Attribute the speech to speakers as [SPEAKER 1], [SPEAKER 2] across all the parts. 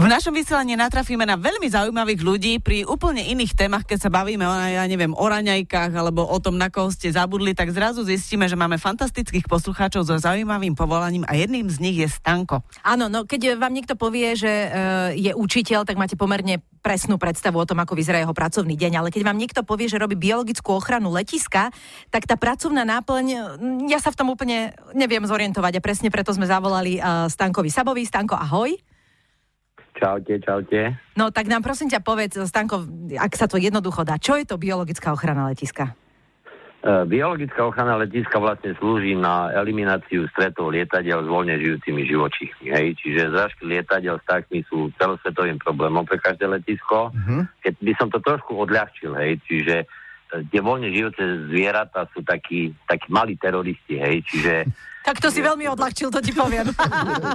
[SPEAKER 1] V našom vysielaní natrafíme na veľmi zaujímavých ľudí pri úplne iných témach, keď sa bavíme o, ja neviem, o raňajkách alebo o tom, na koho ste zabudli, tak zrazu zistíme, že máme fantastických poslucháčov so zaujímavým povolaním a jedným z nich je Stanko.
[SPEAKER 2] Áno, no keď vám niekto povie, že uh, je učiteľ, tak máte pomerne presnú predstavu o tom, ako vyzerá jeho pracovný deň, ale keď vám niekto povie, že robí biologickú ochranu letiska, tak tá pracovná náplň, ja sa v tom úplne neviem zorientovať a presne preto sme zavolali uh, Stankovi Sabovi. Stanko, ahoj.
[SPEAKER 3] Čaute, čaute.
[SPEAKER 2] No tak nám prosím ťa povedz, Stanko, ak sa to jednoducho dá, čo je to biologická ochrana letiska?
[SPEAKER 3] E, biologická ochrana letiska vlastne slúži na elimináciu stretov lietadiel s voľne žijúcimi živočíchmi. Hej? Čiže zrážky lietadiel s takmi sú celosvetovým problémom pre každé letisko. Uh-huh. Keď by som to trošku odľahčil, hej? čiže tie voľne žijúce zvieratá sú takí, takí malí teroristi, hej? čiže
[SPEAKER 2] tak to si veľmi odľahčil, to ti poviem.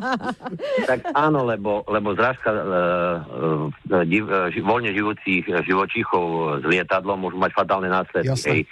[SPEAKER 3] tak áno, lebo, lebo zrážka uh, uh, div, uh, voľne žijúcich živočíchov s lietadlom môžu mať fatálne následky.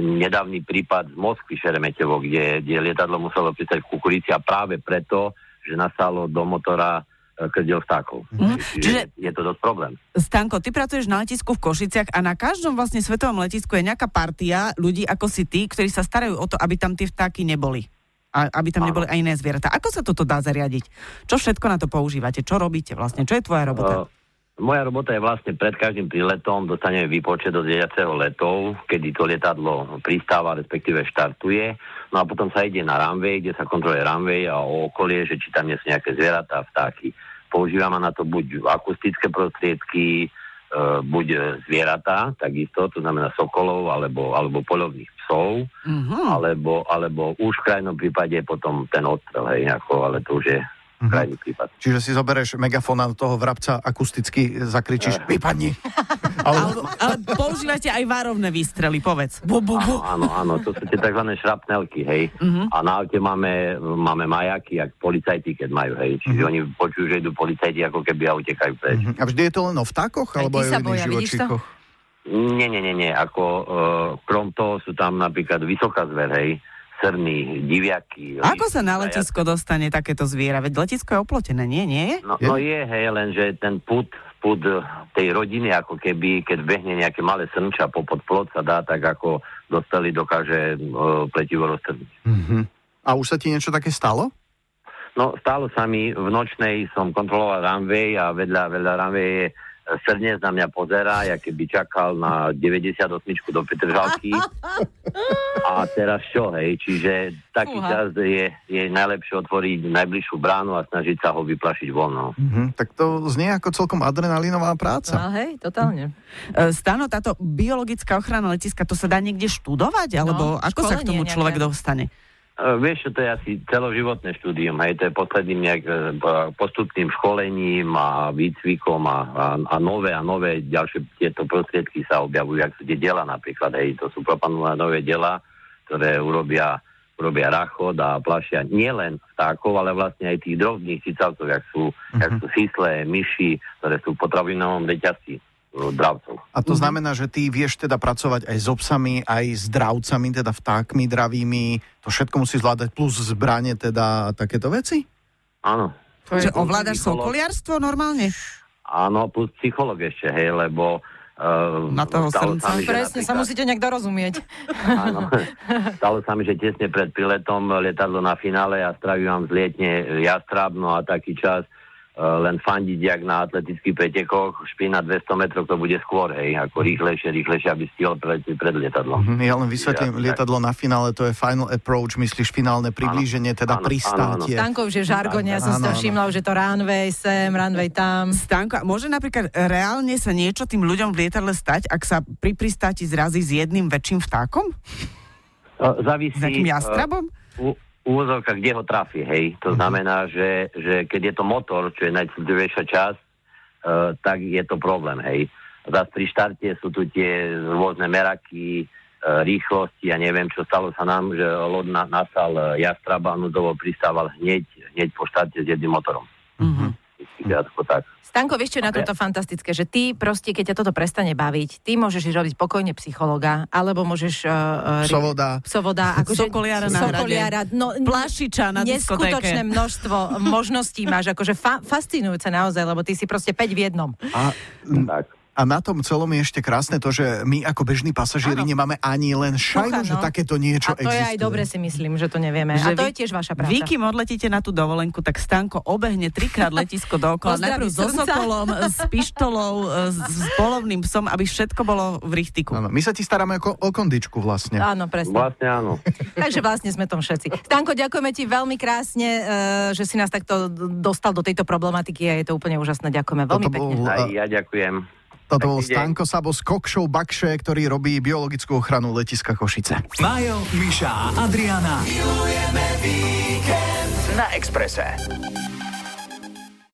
[SPEAKER 3] nedávny prípad z Moskvy Šeremetevo, kde, kde lietadlo muselo pristať v kukurici a práve preto, že nastalo do motora krdiel vtákov. Mm. Čiže, je to dosť problém.
[SPEAKER 1] Stanko, ty pracuješ na letisku v Košiciach a na každom vlastne svetovom letisku je nejaká partia ľudí ako si ty, ktorí sa starajú o to, aby tam tie vtáky neboli a aby tam neboli aj iné zvieratá. Ako sa toto dá zariadiť? Čo všetko na to používate? Čo robíte vlastne? Čo je tvoja robota? Uh,
[SPEAKER 3] moja robota je vlastne pred každým príletom dostaneme výpočet od viacero letov, kedy to lietadlo pristáva, respektíve štartuje. No a potom sa ide na runway, kde sa kontroluje runway a okolie, že či tam nie sú nejaké zvieratá, vtáky. Používame na to buď akustické prostriedky, uh, buď zvieratá, takisto, to znamená sokolov alebo, alebo polovných psov, uh-huh. alebo, alebo už v krajnom prípade potom ten odstrel, hej, ako, ale to už je uh-huh. krajný prípad.
[SPEAKER 4] Čiže si zoberieš megafón a toho vrabca akusticky zakričíš, uh. vypadni.
[SPEAKER 1] ale... ale používate aj várovné výstrely, povedz. Bu, bu, bu.
[SPEAKER 3] Áno, áno, to sú tie tzv. šrapnelky, hej. Uh-huh. A na aute máme, máme majaky, jak policajti, keď majú, hej. Čiže uh-huh. oni počujú, že idú policajti, ako keby a utekajú preč.
[SPEAKER 4] Uh-huh. A vždy je to len o vtákoch, alebo aj o iných živočíchoch?
[SPEAKER 3] Nie, nie, nie, nie. Ako uh, krom toho sú tam napríklad vysoká zver, hej, srny, diviaky.
[SPEAKER 1] Ako sa na letisko dostane takéto zviera? Veď letisko je oplotené, nie? Nie je?
[SPEAKER 3] No, no je, hej, lenže ten put, put tej rodiny, ako keby, keď behne nejaké malé srnča popod plot sa dá, tak ako dostali, dokáže uh, pletivo roztrniť.
[SPEAKER 4] Mm-hmm. A už sa ti niečo také stalo?
[SPEAKER 3] No, stalo sa mi, v nočnej som kontroloval runway a vedľa, vedľa runway je srdne na mňa pozera, ja keby čakal na 98 do Petržalky. A teraz čo, hej? Čiže taký Uha. čas je, je najlepšie otvoriť najbližšiu bránu a snažiť sa ho vyplašiť voľno.
[SPEAKER 4] Mm-hmm, tak to znie ako celkom adrenalinová práca.
[SPEAKER 2] No hej, totálne.
[SPEAKER 1] E, Stano, táto biologická ochrana letiska, to sa dá niekde študovať? Alebo no, ako sa k tomu človek nejaké. dostane?
[SPEAKER 3] Vieš, to je asi celoživotné štúdium, hej, to je posledným nejak e, postupným školením a výcvikom a, a, a nové a nové ďalšie tieto prostriedky sa objavujú, ak sú tie diela napríklad, hej, to sú propanované nové diela, ktoré urobia, urobia rachod a plašia nielen vtákov, ale vlastne aj tých drobných cicavcov, jak sú, uh-huh. jak sú sísle, myši, ktoré sú v potravinovom reťazci dravcov.
[SPEAKER 4] A to mhm. znamená, že ty vieš teda pracovať aj s obsami, aj s dravcami, teda vtákmi dravými, to všetko musí zvládať, plus zbranie teda takéto veci?
[SPEAKER 3] Áno.
[SPEAKER 1] Že ovládaš sokoliarstvo normálne?
[SPEAKER 3] Áno, plus psycholog ešte, hej, lebo
[SPEAKER 1] Uh, na toho srdca.
[SPEAKER 2] Mi, Presne, sa musíte nejak dorozumieť.
[SPEAKER 3] Áno. Stalo sa mi, že tesne pred piletom lietadlo na finále a strávim zlietne jastrab, no a taký čas len fandiť, jak na atletických pretekoch, špína 200 metrov, to bude skôr, hej, ako rýchlejšie, rýchlejšie, aby stihol pred, pred lietadlom.
[SPEAKER 4] Mm-hmm, ja len vysvetlím, ja, lietadlo tak. na finále, to je final approach, myslíš finálne priblíženie, teda áno, pristátie.
[SPEAKER 2] Stanko už je žargon, ja som si to všimla, že to runway sem, runway tam.
[SPEAKER 1] Stanko, môže napríklad reálne sa niečo tým ľuďom v lietadle stať, ak sa pri pristáti zrazí s jedným väčším vtákom?
[SPEAKER 3] Uh, závisí. S
[SPEAKER 1] nejakým jastrabom?
[SPEAKER 3] Uh, úvozovka, kde ho trafí, hej. To mhm. znamená, že, že keď je to motor, čo je najcitlivejšia časť, uh, tak je to problém, hej. Zas pri štarte sú tu tie rôzne meraky, uh, rýchlosti a ja neviem, čo stalo sa nám, že loď na, nastal uh, jastraba, nudovo pristával hneď, hneď po štarte s jedným motorom.
[SPEAKER 1] Uh-huh.
[SPEAKER 3] Psychiatko, tak.
[SPEAKER 2] Stanko, vieš, čo je na tomto fantastické, že ty proste, keď ťa toto prestane baviť, ty môžeš robiť pokojne psychologa, alebo môžeš... Uh,
[SPEAKER 4] Psovoda.
[SPEAKER 2] Psovoda, akože...
[SPEAKER 1] Sokoliara na
[SPEAKER 2] Sokoliara, no,
[SPEAKER 1] Plášiča na
[SPEAKER 2] Neskutočné
[SPEAKER 1] diskotéke.
[SPEAKER 2] množstvo možností máš, akože fa- fascinujúce naozaj, lebo ty si proste 5 v jednom.
[SPEAKER 4] A,
[SPEAKER 3] tak.
[SPEAKER 4] A na tom celom je ešte krásne to, že my ako bežní pasažieri
[SPEAKER 2] Áno.
[SPEAKER 4] nemáme ani len šajnu, že takéto niečo
[SPEAKER 2] A to je aj
[SPEAKER 4] existuje.
[SPEAKER 2] dobre si myslím, že to nevieme.
[SPEAKER 1] Že
[SPEAKER 2] a to
[SPEAKER 1] vy-
[SPEAKER 2] je tiež vaša práca.
[SPEAKER 1] Vy, kým odletíte na tú dovolenku, tak Stanko obehne trikrát letisko dookola. Najprv so sokolom, s pištolou, s, s polovným psom, aby všetko bolo v richtiku.
[SPEAKER 4] Áno, my sa ti staráme ako o kondičku vlastne.
[SPEAKER 2] Áno, presne.
[SPEAKER 3] Vlastne áno.
[SPEAKER 2] Takže vlastne sme tom všetci. Stanko, ďakujeme ti veľmi krásne, eh, že si nás takto dostal do tejto problematiky a je to úplne úžasné. Ďakujeme veľmi
[SPEAKER 4] Toto
[SPEAKER 2] pekne.
[SPEAKER 4] bol-
[SPEAKER 3] Aj ja ďakujem.
[SPEAKER 4] Toto bol. Stanko Sabo z Kokšov Bakše, ktorý robí biologickú ochranu letiska Košice.
[SPEAKER 5] Majo, Miša a Adriana. Na Exprese.